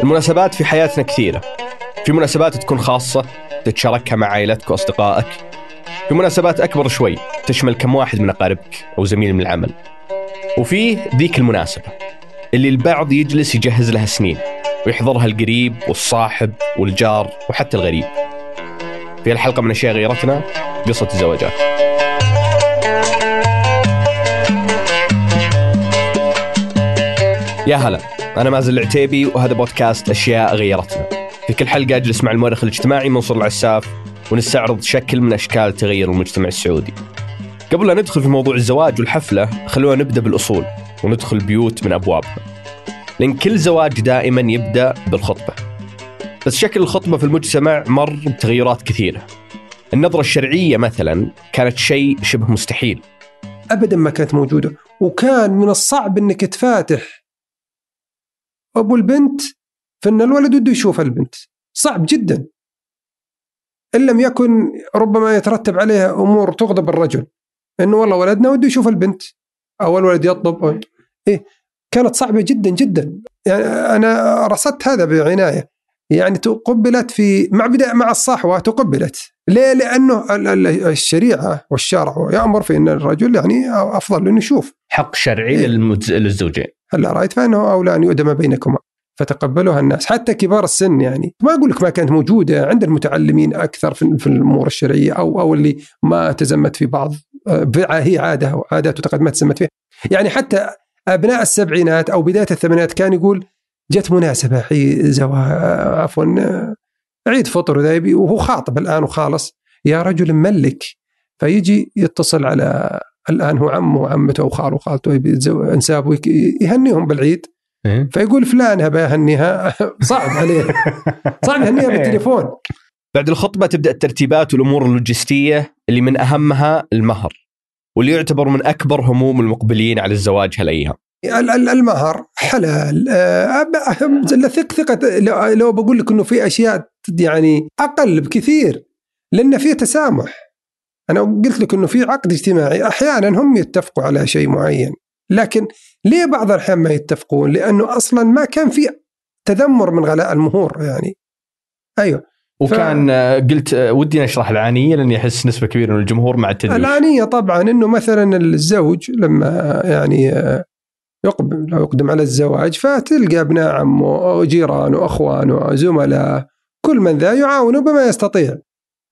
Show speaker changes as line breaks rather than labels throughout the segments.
المناسبات في حياتنا كثيرة. في مناسبات تكون خاصة تتشاركها مع عائلتك وأصدقائك. في مناسبات أكبر شوي تشمل كم واحد من أقاربك أو زميل من العمل. وفي ذيك المناسبة اللي البعض يجلس يجهز لها سنين ويحضرها القريب والصاحب والجار وحتى الغريب. في الحلقة من أشياء غيرتنا قصة الزواجات. يا هلا. أنا مازن العتيبي وهذا بودكاست أشياء غيرتنا. في كل حلقة أجلس مع المؤرخ الاجتماعي منصور العساف ونستعرض شكل من أشكال تغير المجتمع السعودي. قبل لا ندخل في موضوع الزواج والحفلة خلونا نبدأ بالأصول وندخل بيوت من أبوابها. لأن كل زواج دائما يبدأ بالخطبة. بس شكل الخطبة في المجتمع مر بتغيرات كثيرة. النظرة الشرعية مثلا كانت شيء شبه مستحيل.
ابدا ما كانت موجودة وكان من الصعب إنك تفاتح أبو البنت فإن الولد بده يشوف البنت. صعب جدا. إن لم يكن ربما يترتب عليها أمور تغضب الرجل. إنه والله ولدنا بده يشوف البنت. أو الولد يطلب. إيه كانت صعبة جدا جدا. يعني أنا رصدت هذا بعناية. يعني تقبلت في مع بداية مع الصحوة تقبلت. ليه؟ لأنه ال- ال- الشريعة والشرع يأمر في إن الرجل يعني أفضل إنه يشوف.
حق شرعي
إيه.
للزوجين.
هلا رأيت فإنه أولى أن يؤدم بينكما فتقبلوها الناس. حتى كبار السن يعني. ما أقول لك ما كانت موجودة عند المتعلمين أكثر في الأمور الشرعية أو أو اللي ما تزمت في بعض. آه، هي عادة وعادات وتقدمات تزمت فيها. يعني حتى أبناء السبعينات أو بداية الثمانينات كان يقول جت مناسبة حي زواج عفوا عيد فطر وهو خاطب الآن وخالص. يا رجل ملك. فيجي يتصل على الآن هو عمه وعمته وخاله وخالته يبي يتزوج- انسابه يهنيهم بالعيد. فيقول فلان هبا يهنيها. صعب عليه. صعب يهنيها بالتليفون.
بعد الخطبة تبدأ الترتيبات والأمور اللوجستية اللي من أهمها المهر واللي يعتبر من أكبر هموم المقبلين على الزواج
ال- المهر حلال. آه، ثق ثقة. لو- بقول لك إنه في أشياء يعني أقل بكثير لأن في تسامح. أنا قلت لك إنه في عقد اجتماعي. أحيانا هم يتفقوا على شيء معين. لكن ليه بعض الأحيان ما يتفقون؟ لأنه أصلا ما كان في تذمر من غلاء المهور يعني. أيوه.
وكان آه، قلت آه، ودي نشرح العانية لأني أحس نسبة كبيرة من الجمهور مع التدويش
الآنية طبعا إنه مثلا الزوج لما يعني يقبل لو يقدم على الزواج فتلقى ابناء عمه وجيرانه واخوانه زملاء كل من ذا يعاونه بما يستطيع.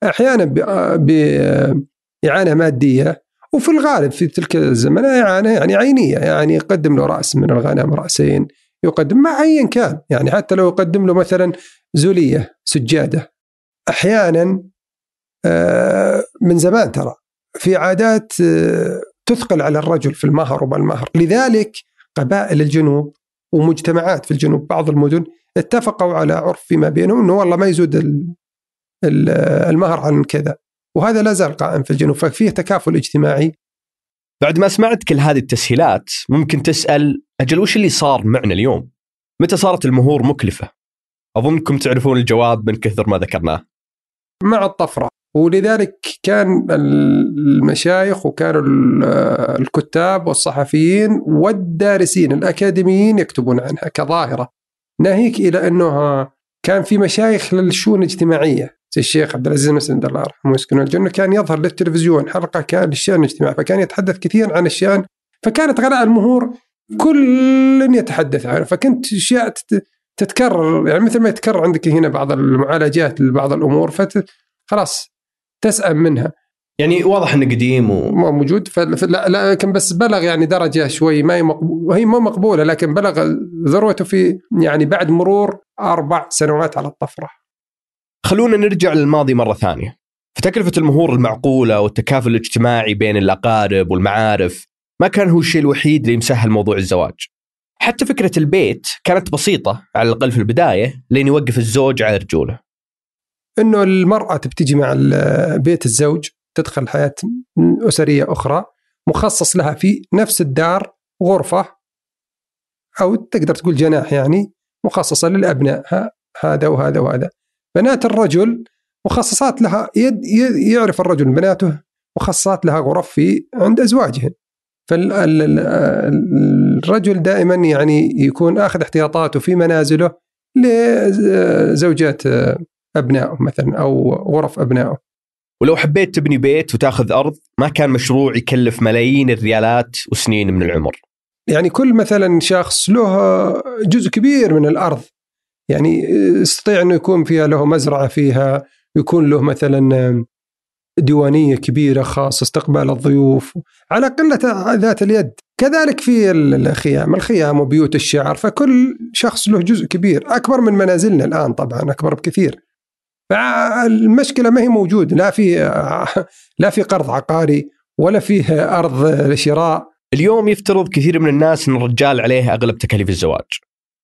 أحيانا ب- باعانه مادية وفي الغالب في تلك الزمن إعانة يعني عينية يعني يقدم له رأس من الغنم رأسين يقدم ما ايا كان يعني حتى لو يقدم له مثلا زولية سجادة. أحيانا آه، من زمان ترى في عادات آه، تثقل على الرجل في المهر وما المهر لذلك قبائل الجنوب ومجتمعات في الجنوب بعض المدن اتفقوا على عرف فيما بينهم إنه والله ما يزود ال- ال- المهر عن كذا. وهذا لا زال قائم في الجنوب ففيه تكافل اجتماعي.
بعد ما سمعت كل هذه التسهيلات ممكن تسأل أجل وش اللي صار معنا اليوم؟ متى صارت المهور مكلفة؟ أظنكم تعرفون الجواب من كثر ما ذكرناه.
مع الطفرة. ولذلك كان المشايخ وكانوا ال- الكتاب والصحفيين والدارسين الأكاديميين يكتبون عنها كظاهرة. ناهيك إلى انه كان في مشايخ للشؤون الاجتماعية. زي الشيخ عبد العزيز المسند الله يرحمه ويسكنه الجنة كان يظهر للتلفزيون. حلقة كان للشأن الاجتماعي فكان يتحدث كثيرا عن الشأن فكانت غلاء المهور كل يتحدث عنه فكنت أشياء تت- تتكرر يعني مثل ما يتكرر عندك هنا بعض المعالجات لبعض الأمور فت خلاص. تسأم منها.
يعني واضح أنه قديم و...
موجود. فلا لا لكن بس بلغ يعني درجة شوي. ما هي مقبو- وهي مو مقبولة لكن بلغ ذروته في يعني بعد مرور أربع سنوات على الطفرة.
خلونا نرجع للماضي مرة ثانية. فتكلفة المهور المعقولة والتكافل الاجتماعي بين الأقارب والمعارف ما كان هو الشيء الوحيد اللي مسهل موضوع الزواج. حتى فكرة البيت كانت بسيطة على الأقل في البداية لين يوقف الزوج على رجوله.
إنه المرأة تبتجي مع بيت الزوج تدخل حياة أسرية أخرى مخصص لها في نفس الدار غرفة أو تقدر تقول جناح يعني مخصصة للأبناء هذا وهذا وهذا. بنات الرجل مخصصات لها يد يعرف الرجل بناته مخصصات لها غرف في عند ازواجهن فالرجل دائما يعني يكون آخذ احتياطاته في منازله لزوجات أبنائه مثلا أو غرف أبنائه.
ولو حبيت تبني بيت وتأخذ أرض ما كان مشروع يكلف ملايين الريالات وسنين من العمر.
يعني كل مثلا شخص له جزء كبير من الأرض. يعني يستطيع انه يكون فيها له مزرعة فيها يكون له مثلا ديوانية كبيرة خاصة استقبال الضيوف على قلة ذات اليد. كذلك في الخيام. الخيام وبيوت الشعر فكل شخص له جزء كبير. أكبر من منازلنا الآن طبعا أكبر بكثير. فالمشكلة ما هي موجود لا في لا في قرض عقاري ولا فيه أرض شراء
اليوم يفترض كثير من الناس إن الرجال عليه أغلب تكاليف الزواج.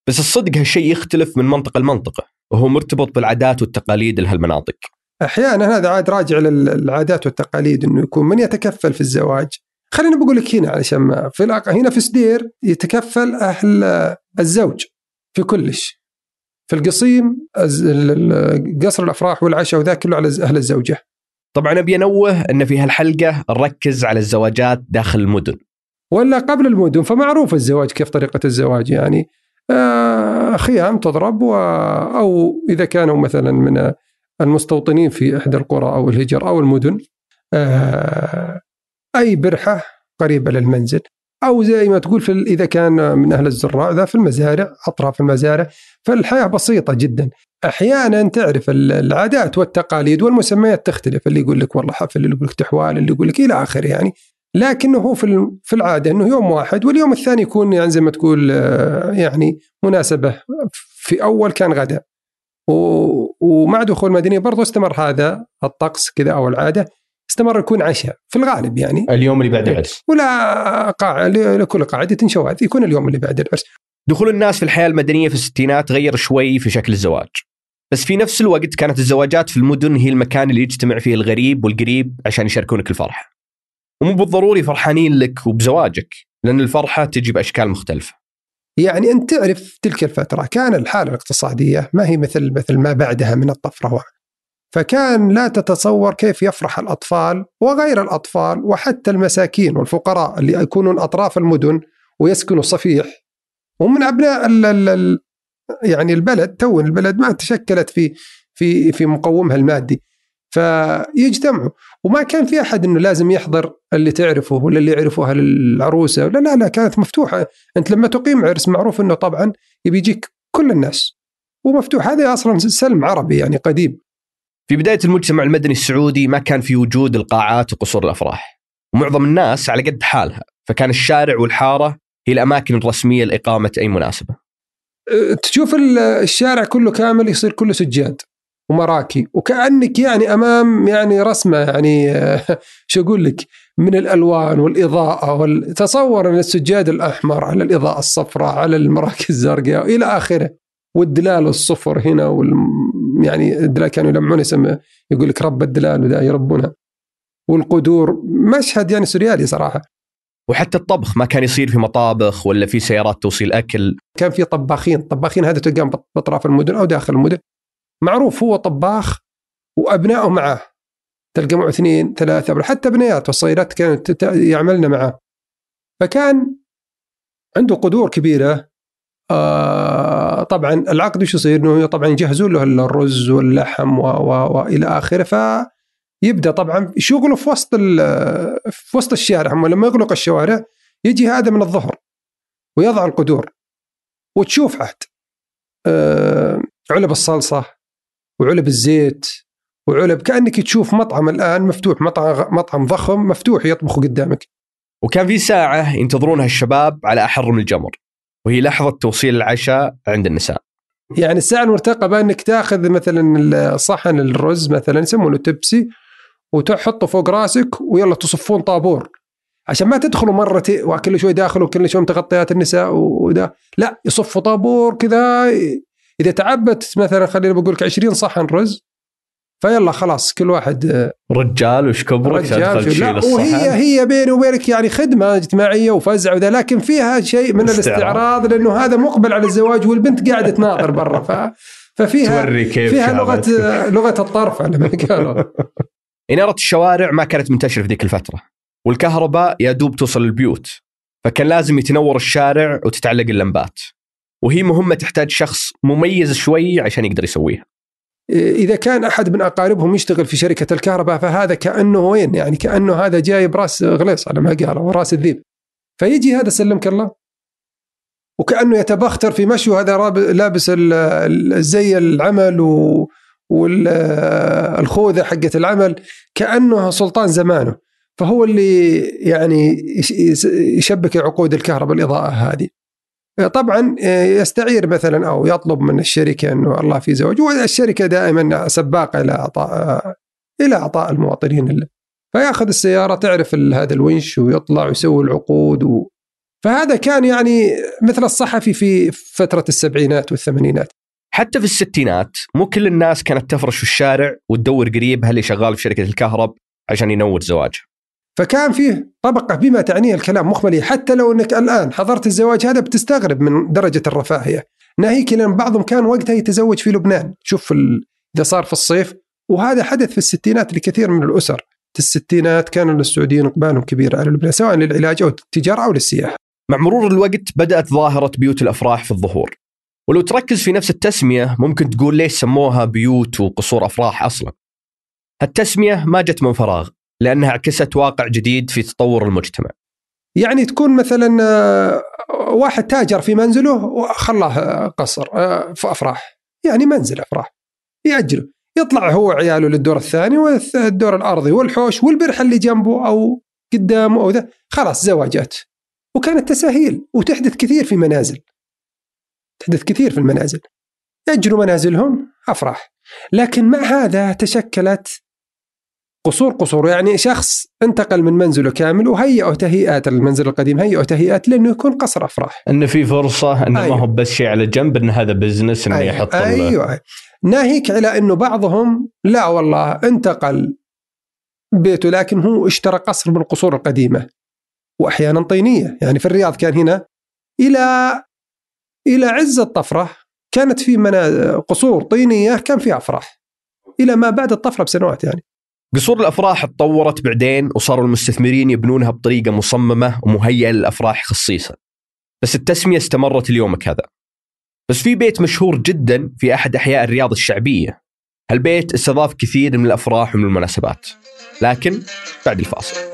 بس الصدق هالشيء يختلف من منطقة لمنطقة وهو مرتبط بالعادات والتقاليد لهالمناطق.
أحيانا هذا عاد راجع للعادات والتقاليد إنه يكون من يتكفل في الزواج. خليني بقول لك هنا علشان ما في هنا في سدير يتكفل أهل الزوج في كلش. في القصيم قصر الأفراح والعشاء وذا كله على أهل الزوجة.
طبعا أبي أنوه أن في هالحلقة نركز على الزواجات داخل المدن.
ولا قبل المدن فمعروف الزواج كيف طريقة الزواج يعني. آه خيام تضرب و أو إذا كانوا مثلا من المستوطنين في إحدى القرى أو الهجر أو المدن آه أي برحة قريبة للمنزل. أو زي ما تقول في إذا كان من أهل الزراع ذا في المزارع أطراف المزارع فالحياة بسيطة جدا. أحيانا تعرف العادات والتقاليد والمسميات تختلف اللي يقول لك والله حفل اللي يقول لك تحوال اللي يقول لك إلى آخره يعني. لكنه هو في في العادة إنه يوم واحد واليوم الثاني يكون يعني زي ما تقول آه، يعني مناسبة في أول كان غدا. ومع دخول المدنيه برضو استمر هذا الطقس كذا أو العادة. استمر يكون عشاء في الغالب يعني.
اليوم اللي بعد العرس
ولا قاع لكل قاعدة شواذ يكون اليوم اللي بعد العرس
دخول الناس في الحياة المدنية في الستينات غير شوي في شكل الزواج. بس في نفس الوقت كانت الزواجات في المدن هي المكان اللي يجتمع فيه الغريب والقريب عشان يشاركونك الفرح ومو بالضروري فرحانين لك وبزواجك لأن الفرحة تجي بأشكال مختلفة.
يعني أنت تعرف تلك الفترة كان الحالة الاقتصادية ما هي مثل مثل ما بعدها من الطفرة. فكان لا تتصور كيف يفرح الأطفال وغير الأطفال وحتى المساكين والفقراء اللي يكونون أطراف المدن ويسكنوا صفيح ومن أبناء ال ال يعني البلد تو البلد ما تشكلت في في في مقومها المادي. فيجتمعوا. وما كان في أحد إنه لازم يحضر اللي تعرفه ولا اللي يعرفوها العروسة. لا لا لا كانت مفتوحة. أنت لما تقيم عرس معروف إنه طبعا يبي يجيك كل الناس. ومفتوح. هذا أصلا سلم عربي يعني قديم.
في بداية المجتمع المدني السعودي ما كان في وجود القاعات وقصور الأفراح. ومعظم الناس على قد حالها فكان الشارع والحارة هي الأماكن الرسمية لإقامة أي مناسبة.
أه، تشوف الشارع كله كامل يصير كله سجاد ومراكي وكأنك يعني أمام يعني رسمة يعني شو أقول لك؟ من الألوان والإضاءة والتصور أن السجاد الأحمر على الإضاءة الصفراء على المراكي الزرقاء إلى آخره والدلال والصفر هنا وال يعني الدلال كانوا يلمعون اسم يقول لك رب الدلال وذا يربونها والقدور مشهد يعني سوريالي صراحة.
وحتى الطبخ ما كان يصير في مطابخ ولا في سيارات توصيل أكل.
كان في طباخين طباخين هذا تلقاهم باطراف المدن أو داخل المدن. معروف هو طباخ وأبنائه معه. تلقى معه اثنين ثلاثة حتى بنياته الصغيرات كانت يعملن معه. فكان عنده قدور كبيرة. آه طبعا العقد وش يصير؟ إنه طبعا يجهزون له الرز واللحم وإلى آخره. فيبدأ طبعا شغله في وسط في وسط الشارع. لما يغلق الشوارع يجي هذا من الظهر ويضع القدور وتشوف عاد آه علب الصلصة وعلب الزيت وعلب كأنك تشوف مطعم الآن مفتوح مطعم مطعم ضخم مفتوح يطبخ قدامك.
وكان في ساعة ينتظرونها الشباب على أحر من الجمر. وهي لحظة توصيل العشاء عند النساء.
يعني الساعة المرتقبة إنك تأخذ مثلا صحن الرز مثلا يسمونه تبسي وتحطه فوق رأسك ويلا تصفون طابور. عشان ما تدخلوا مرة وكل شوي داخل وكل شوي متغطيات النساء وده. لا يصفوا طابور كذا. إذا تعبت مثلا خلينا بقول لك 20 صحن رز فيلا خلاص كل واحد
رجال وش كبرك
رجال لا وهي هي بيني وبينك يعني خدمة اجتماعية وفزع وذا لكن فيها شيء من الاستعراض لأنه هذا مقبل على الزواج والبنت قاعدة تناظر برا. ف ففيها
توري كيف
فيها لغة لغة الطرف لما قالوا.
اناره الشوارع ما كانت منتشرة في ذيك الفترة والكهرباء يا دوب توصل للبيوت فكان لازم يتنور الشارع وتتعلق اللمبات وهي مهمة تحتاج شخص مميز شوي عشان يقدر يسويها.
إذا كان أحد من أقاربهم يشتغل في شركة الكهرباء فهذا كأنه وين؟ يعني كأنه هذا جاي براس غليص على ما قالوا راس الذيب. فيجي هذا سلمك الله. وكأنه يتبختر في مشي وهذا لابس زي العمل والخوذه حقة العمل كأنه سلطان زمانه. فهو اللي يعني يشبك عقود الكهرباء الإضاءة هذه. طبعا يستعير مثلا أو يطلب من الشركة إنه الله في زواج والشركة دائما سباقة إلى اعطاء إلى اعطاء المواطنين اللي. فيأخذ السيارة تعرف هذا الونش ويطلع ويسوي العقود و... فهذا كان يعني مثل الصحفي في فترة السبعينات والثمانينات
حتى في الستينات مو كل الناس كانت تفرش في الشارع وتدور قريب هل شغال في شركة الكهرب عشان ينور زواجه
فكان فيه طبقة بما تعنيه الكلام مخملية حتى لو أنك الآن حضرت الزواج هذا بتستغرب من درجة الرفاهية. ناهيك لأن بعضهم كان وقتها يتزوج في لبنان. شوف. إذا صار في الصيف وهذا حدث في الستينات لكثير من الأسر. في الستينات كانوا السعوديين إقبالهم كبير على لبنان سواء للعلاج أو التجارة أو للسياحة.
مع مرور الوقت بدأت ظاهرة بيوت الأفراح في الظهور. ولو تركز في نفس التسمية ممكن تقول ليش سموها بيوت وقصور أفراح أصلا؟ التسمية ما جت من فراغ. لأنها عكست واقع جديد في تطور المجتمع.
يعني تكون مثلا آه، واحد تاجر في منزله وخلاه قصر آه، في أفراح. يعني منزل أفراح. يأجله. يطلع هو وعياله للدور الثاني والدور الأرضي والحوش والبرحه اللي جنبه أو قدامه أو ذا. خلاص زواجات وكانت تساهيل. وتحدث كثير في منازل. تحدث كثير في المنازل. يأجروا منازلهم أفراح. لكن مع هذا تشكلت قصور قصور يعني شخص انتقل من منزله كامل وهيئه تهيئات المنزل القديم هيئه تهيئات لأنه يكون قصر أفراح.
انه في فرصة إنه أيوه. ما هو بس شيء على جنب انه هذا بزنس إنه أيوه. يحط
أيوه. ناهيك على إنه بعضهم لا والله انتقل بيته لكن هو اشترى قصر من القصور القديمة. واحيانا طينية. يعني في الرياض كان هنا إلى إلى عز الطفرة كانت في قصور طينية كان فيها أفراح. إلى ما بعد الطفرة بسنوات يعني.
قصور الأفراح تطورت بعدين وصاروا المستثمرين يبنونها بطريقة مصممة ومهيئة للأفراح خصيصا. بس التسمية استمرت اليومك هذا. بس في بيت مشهور جدا في أحد أحياء الرياض الشعبية. هالبيت استضاف كثير من الأفراح ومن المناسبات. لكن بعد الفاصل.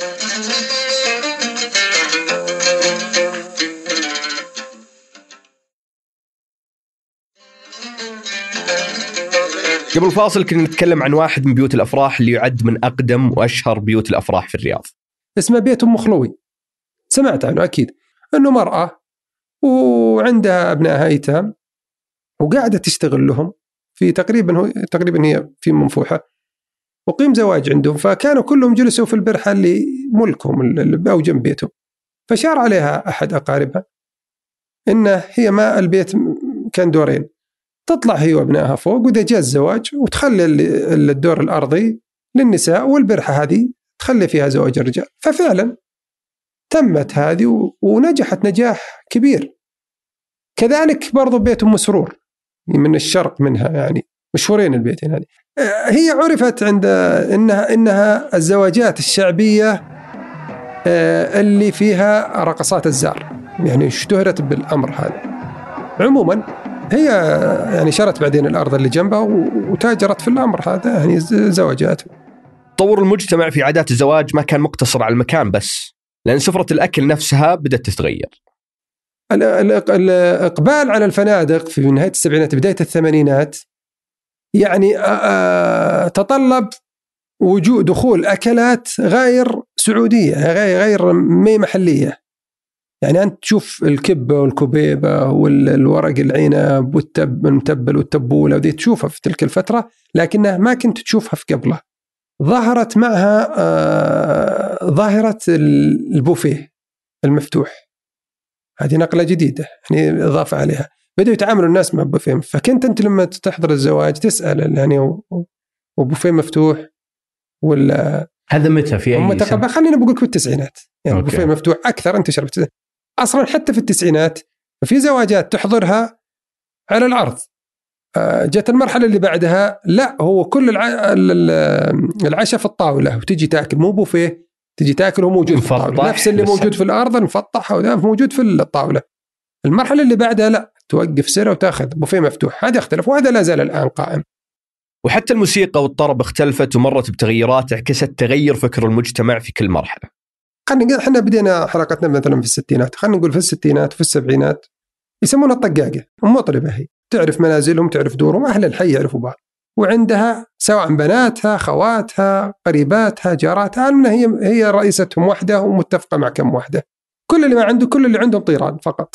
قبل الفاصل كنا نتكلم عن واحد من بيوت الأفراح اللي يعد من أقدم وأشهر بيوت الأفراح في الرياض.
اسمه بيت أم خلوي. سمعت عنه أكيد. أنه مرأة وعندها ابنائها ايتام وقاعدة تشتغل لهم في تقريبا هو تقريبا هي في منفوحة وقيم زواج عندهم فكانوا كلهم جلسوا في البرحة اللي ملكهم أو جنب بيتهم فشار عليها أحد أقاربها إنه هي ما البيت كان دورين تطلع هي وابنائها فوق وإذا جاء الزواج وتخلي الدور الأرضي للنساء والبرحة هذه تخلي فيها زواج الرجال. ففعلا تمت هذه ونجحت نجاح كبير. كذلك برضو بيت أم سرور من الشرق منها يعني مشهورين البيتين هذه. هي عرفت عند انها إنها الزواجات الشعبية آه، اللي فيها رقصات الزار يعني اشتهرت بالأمر هذا. عموما هي يعني شرت بعدين الأرض اللي جنبها وتاجرت في الأمر هذا يعني زواجات
تطور المجتمع في عادات الزواج ما كان مقتصر على المكان بس لأن سفرة الأكل نفسها بدأت تتغير.
الاقبال على الفنادق في نهاية السبعينات بداية الثمانينات يعني تطلب وجود دخول أكلات غير سعودية غير غير مي محلية. يعني أنت تشوف الكبة والكبيبة والورق العنب والتب المتبل والتبولة وذي تشوفها في تلك الفترة لكنها ما كنت تشوفها في قبله. ظهرت معها آه ظاهرة البوفيه المفتوح. هذه نقلة جديدة يعني إضافة عليها. بدأوا يتعاملوا الناس مع البوفيه فكنت أنت لما تحضر الزواج تسأل يعني وبوفيه مفتوح ولا
هذا متى في أي
سنه؟ خلينا بقول لك في التسعينات يعني البوفيه مفتوح أكثر انتشر أصلا حتى في التسعينات في زواجات تحضرها على العرض. آه، جت المرحلة اللي بعدها لا هو كل العشاء في الطاولة وتجي تاكل مو بوفيه تجي تاكل هو موجود في الطاولة. نفس اللي موجود في الأرض المفطح موجود في الطاولة. المرحلة اللي بعدها لا توقف سيرة وتأخذ بوفيه مفتوح. هذا اختلف وهذا لا زال الآن قائم.
وحتى الموسيقى والطرب اختلفت ومرت بتغيرات عكست تغير فكر المجتمع في كل مرحلة.
خلينا نقول إحنا بدينا حلقتنا مثلا في الستينات خلينا نقول في الستينات وفي السبعينات يسمونها الطقاقة مطربه هي. تعرف منازلهم تعرف دورهم أهل الحي يعرفوا بعض. وعندها سواء بناتها خواتها قريباتها جاراتها المهم هي هي رئيستهم واحدة ومتفقة مع كم واحدة كل اللي ما عنده كل اللي عندهم طيران فقط.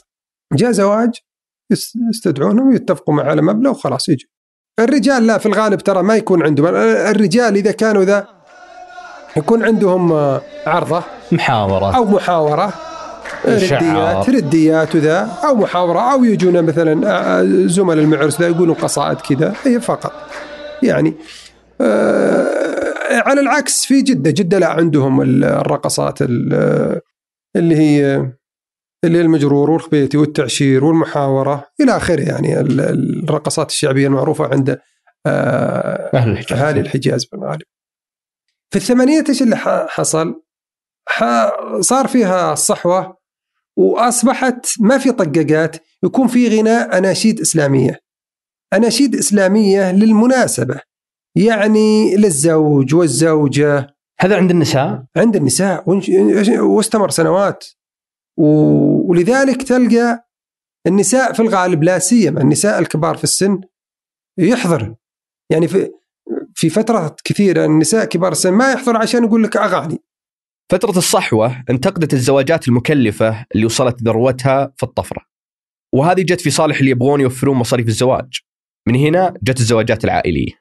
جاء زواج يس- يستدعونهم ويتفقوا مع على مبلغ وخلاص يجي. الرجال لا في الغالب ترى ما يكون عندهم. الرجال إذا كانوا ذا يكون عندهم آه، عرضة.
محاورة.
أو محاورة.
شعار.
رديات رديات وذا. أو محاورة. أو يجونا مثلا آه، زملاء المعرس ذا يقولون قصائد كذا. هي فقط. يعني آه، على العكس في جدة جدة لا عندهم ال- الرقصات ال- اللي هي اللي هي المجرور والخبيتي والتعشير والمحاورة. إلى آخره يعني ال- الرقصات الشعبية المعروفة عند آه،
أهل الحجاز.
أهالي الحجاز بالغالب. في الثمانينات إيش اللي حصل؟ صار فيها الصحوه وأصبحت ما في طقاقات يكون في غناء أناشيد إسلامية. أناشيد إسلامية للمناسبة يعني للزوج والزوجة.
هذا عند النساء؟
عند النساء واستمر سنوات. ولذلك تلقى النساء في الغالب لا سيما النساء الكبار في السن يحضر. يعني في في فترات كثيرة النساء كبار السن ما يحضر عشان يقول لك أغاني.
فترة الصحوة انتقدت الزواجات المكلفة اللي وصلت ذروتها في الطفرة. وهذه جت في صالح اللي يبغون يوفرون مصاريف الزواج. من هنا جت الزواجات العائلية.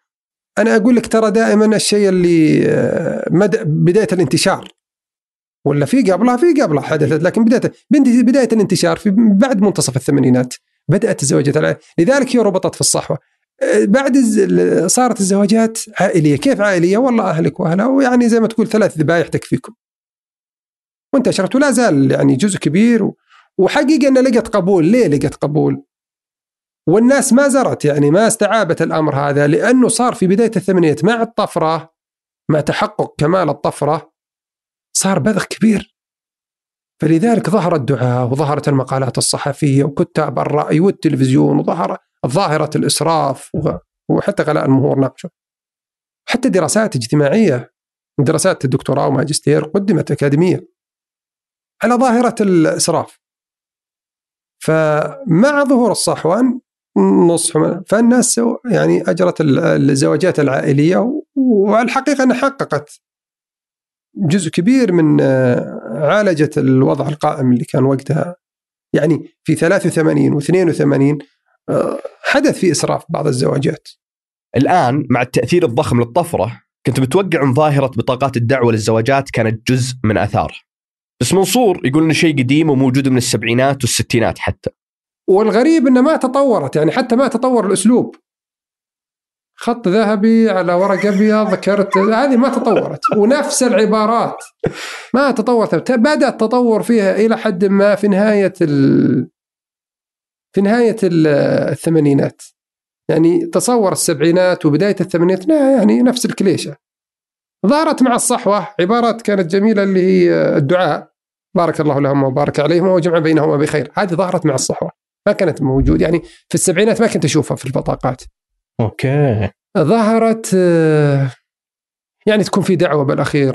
أنا أقول لك ترى دائما الشيء اللي آه، مد... بداية الانتشار. ولا في قبلها؟ في قبلها حدثت لكن بداية بنت- بداية الانتشار في بعد منتصف الثمانينات بدأت الزواجات الع... لذلك هي ربطت في الصحوة. آه، بعد صارت الزواجات عائلية. كيف عائلية؟ والله أهلك وأهلها ويعني زي ما تقول ثلاث ذبايح تكفيكم. وانتشرت ولا زال يعني جزء كبير. وحقيقة انها لقت قبول. ليه لقت قبول؟ والناس ما زرت يعني ما استعابت الأمر هذا لأنه صار في بداية الثمانينات مع الطفرة مع تحقق كمال الطفرة صار بذخ كبير. فلذلك ظهر الدعاء وظهرت المقالات الصحفية وكتاب الرأي والتلفزيون وظهر ظاهرة الإسراف وحتى غلاء المهور ناقشوا حتى دراسات اجتماعية دراسات الدكتوراه وماجستير قدمت أكاديمية. على ظاهرة الإسراف. فمع ظهور الصحوه نصح فالناس يعني أجرت ال- الزواجات العائلية والحقيقة أنها حققت جزء كبير من آه، عالجت الوضع القائم اللي كان وقتها. يعني في 83 و82 حدث في إسراف بعض الزواجات.
الآن مع التأثير الضخم للطفرة كنت متوقع أن ظاهرة بطاقات الدعوة للزواجات كانت جزء من آثاره بس منصور يقول إنه شيء قديم وموجود من السبعينات والستينات حتى.
والغريب إنه ما تطورت يعني حتى ما تطور الأسلوب. خط ذهبي على ورق أبيض ذكرت هذه ما تطورت. ونفس العبارات. ما تطورت. بدا التطور فيها إلى حد ما في نهاية ال... في نهاية ال- الثمانينات. يعني تصور السبعينات وبداية الثمانينات يعني نفس الكليشة. ظهرت مع الصحوة عبارات كانت جميلة اللي هي الدعاء. بارك الله لهم وبارك عليهم وجمع بينهما بخير. هذه ظهرت مع الصحوة. ما كانت موجود يعني في السبعينات ما كنت أشوفها في البطاقات.
أوكي.
ظهرت آه، يعني تكون في دعوة بالأخير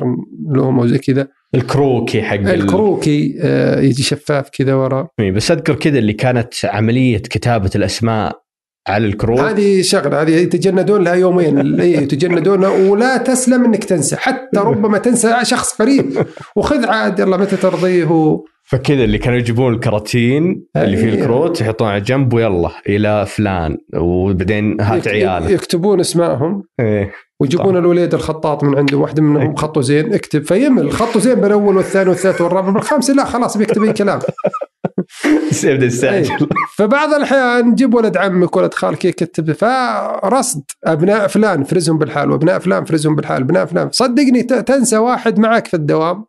لهم وزي كذا.
الكروكي حق ال-
الكروكي آه، يجي شفاف كذا ورا.
إيه، بس أذكر كذا اللي كانت عملية كتابة الأسماء على الكروك
هذه شغلة هذه يتجندون لها يومين. إيه، يتجندون ولا تسلم إنك تنسى. حتى ربما تنسى شخص قريب. وخذ عاد يلا متى ترضيه.
فكذا اللي كانوا يجيبون الكراتين اللي فيه
أيوة.
الكروت يحطون على جنب ويلا إلى فلان. وبعدين هات عياله.
يكتبون اسمائهم.
إيه.
ويجيبون
طبعا.
الوليد الخطاط من عنده واحدة منهم
أكيد.
خطه زين اكتب. فيمل خطه زين بالاول والثاني والثالث والرابع. بالخامس لا خلاص بيكتب أي كلام.
يبدأ يستعجل.
فبعض الأحيان نجيب ولد عمك ولد خالك يكتب. فرصد أبناء فلان فرزهم بالحال وأبناء فلان فرزهم بالحال أبناء فلان. صدقني تنسى واحد معك في الدوام.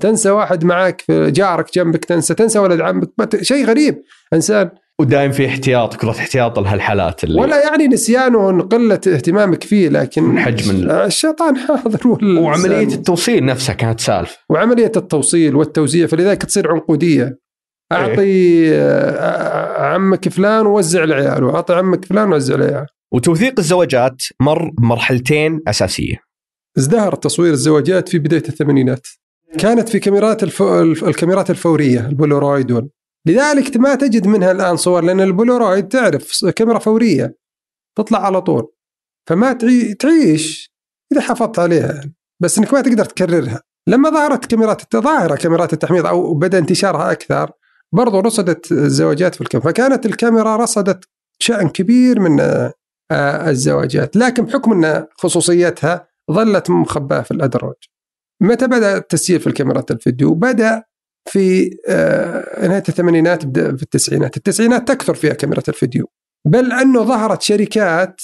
تنسى واحد معك في جارك جنبك تنسى تنسى ولد عمك. شيء غريب. إنسان
ودايم في احتياط كره احتياط لهالحالات اللي
ولا يعني نسيانه قلة اهتمامك فيه لكن
حجم ال-
الشيطان حاضر
وعملية التوصيل نفسها كانت سالفة.
وعملية التوصيل والتوزيع فلذلك تصير عنقودية. أعطي آه، عمك فلان ووزع العيال وأعطي عمك فلان ووزع العيال.
وتوثيق الزواجات مر بمرحلتين أساسية.
ازدهر تصوير الزواجات في بداية الثمانينات. كانت في كاميرات الف... الكاميرات الفورية البولورويد. لذلك ما تجد منها الآن صور لأن البولورويد تعرف كاميرا فورية تطلع على طول. فما تعي... تعيش إذا حافظت عليها. بس إنك ما تقدر تكررها. لما ظهرت كاميرات ظاهرة كاميرات التحميض أو بدأ انتشارها أكثر برضو رصدت الزواجات في الكاميرا. فكانت الكاميرا رصدت شأن كبير من آه، الزواجات. لكن بحكم أن خصوصيتها ظلت مخبأة في الأدراج. متى بدأ التسجيل في الكاميرات الفيديو؟ بدأ في آه، نهاية الثمانينات في التسعينات. التسعينات تكثر فيها كاميرات الفيديو بل أنه ظهرت شركات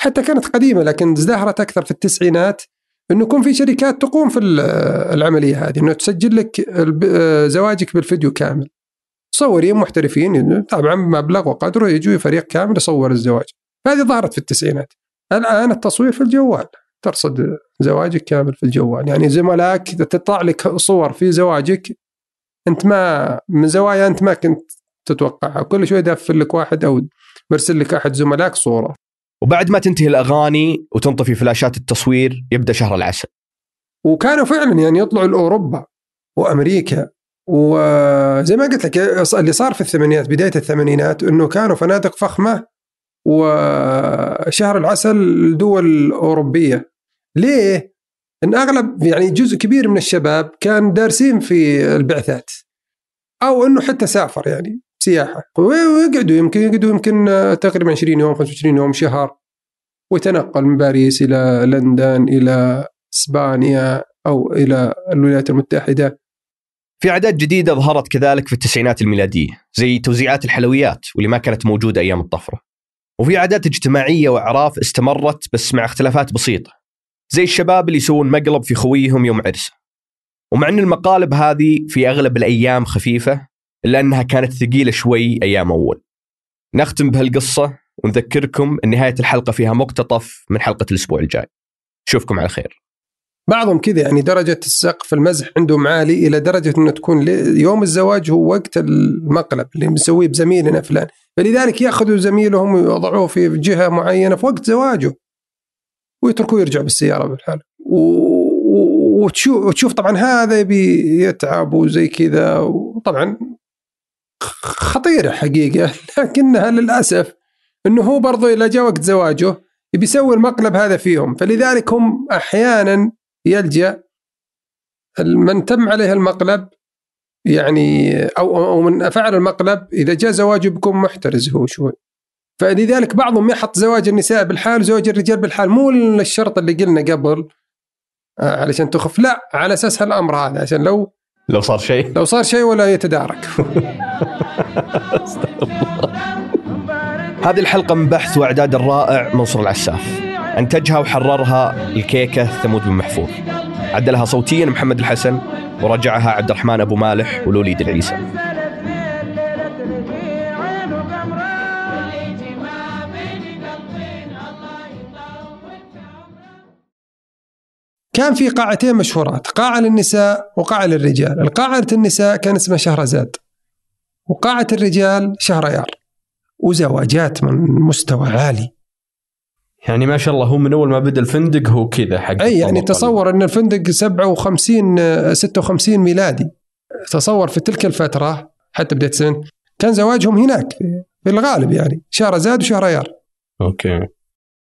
حتى كانت قديمة لكن ازدهرت أكثر في التسعينات إنه يكون في شركات تقوم في العملية هذه إنه تسجل لك زواجك بالفيديو كامل. مصورين محترفين طبعا مبلغ وقدره يجوا فريق كامل يصور الزواج. هذه ظهرت في التسعينات. الآن التصوير في الجوال. ترصد زواجك كامل في الجوال. يعني زملائك تطلع لك صور في زواجك أنت ما من زوايا أنت ما كنت تتوقعها كل شوي يدفل لك واحد أو برسل لك أحد زملائك صورة.
وبعد ما تنتهي الأغاني وتنطفي فلاشات التصوير يبدأ شهر العسل.
وكانوا فعلا يعني يطلعوا لأوروبا وأمريكا. وزي ما قلت لك اللي صار في الثمانينات بداية الثمانينات إنه كانوا فنادق فخمة وشهر العسل دول أوروبية. ليه؟ إن أغلب يعني جزء كبير من الشباب كان دارسين في البعثات. أو إنه حتى سافر يعني سياحة. ويقعدوا يمكن يقعدوا يمكن تقريبا 20 يوم 25 يوم شهر. ويتنقل من باريس إلى لندن إلى إسبانيا أو إلى الولايات المتحدة.
في عادات جديدة ظهرت كذلك في التسعينات الميلادية زي توزيعات الحلويات واللي ما كانت موجودة أيام الطفرة. وفي عادات اجتماعية وأعراف استمرت بس مع اختلافات بسيطة. زي الشباب اللي يسوون مقلب في خويهم يوم عرسه ومع إن المقالب هذه في أغلب الأيام خفيفة إلا أنها كانت ثقيلة شوي أيام أول. نختم بهالقصة ونذكركم إن نهاية الحلقة فيها مقتطف من حلقة الأسبوع الجاي. نشوفكم على خير.
بعضهم كذا يعني درجة السقف المزح عندهم عالي إلى درجة أنه تكون يوم الزواج هو وقت المقلب اللي مسويه بزميلنا فلان فلذلك يأخذوا زميلهم ويوضعوه في جهة معينة في وقت زواجه ويتركوه يرجع بالسيارة بالحال. وتشوف, وتشوف طبعا هذا يبي يتعب وزي كذا. وطبعا خطيرة حقيقة لكنها للأسف إنه هو برضو إلى جاء وقت زواجه يبي يسوي المقلب هذا فيهم. فلذلك هم أحيانا يلجأ من تم عليه المقلب يعني أو أو من فعل المقلب إذا جاء زواجه بيكون محترز هو شوي. فلذلك بعضهم يحط زواج النساء بالحال وزواج الرجال بالحال. مو الشرط اللي قلنا قبل آه، علشان تخف. لا على أساس هالأمر هذا عشان لو
لو صار شيء.
لو صار شيء ولا يتدارك.
هذه الحلقة من بحث وإعداد الرائع منصور العساف أنتجها وحررها الكيكة ثمود بن محفوظ. عدلها صوتيا محمد الحسن ورجعها عبد الرحمن أبو مالح ولوليد العيسى.
كان في قاعتين مشهورات قاعة للنساء وقاعة للرجال. القاعة النساء كان اسمها شهرزاد وقاعة الرجال شهريار. وزواجات من مستوى عالي.
يعني ما شاء الله هو من أول ما بدأ الفندق هو كذا حق
أي يعني تصور إن الفندق 57 56 ميلادي. تصور في تلك الفترة حتى بدايه السنة كان زواجهم هناك في الغالب يعني شهرزاد وشهريار.
أوكي.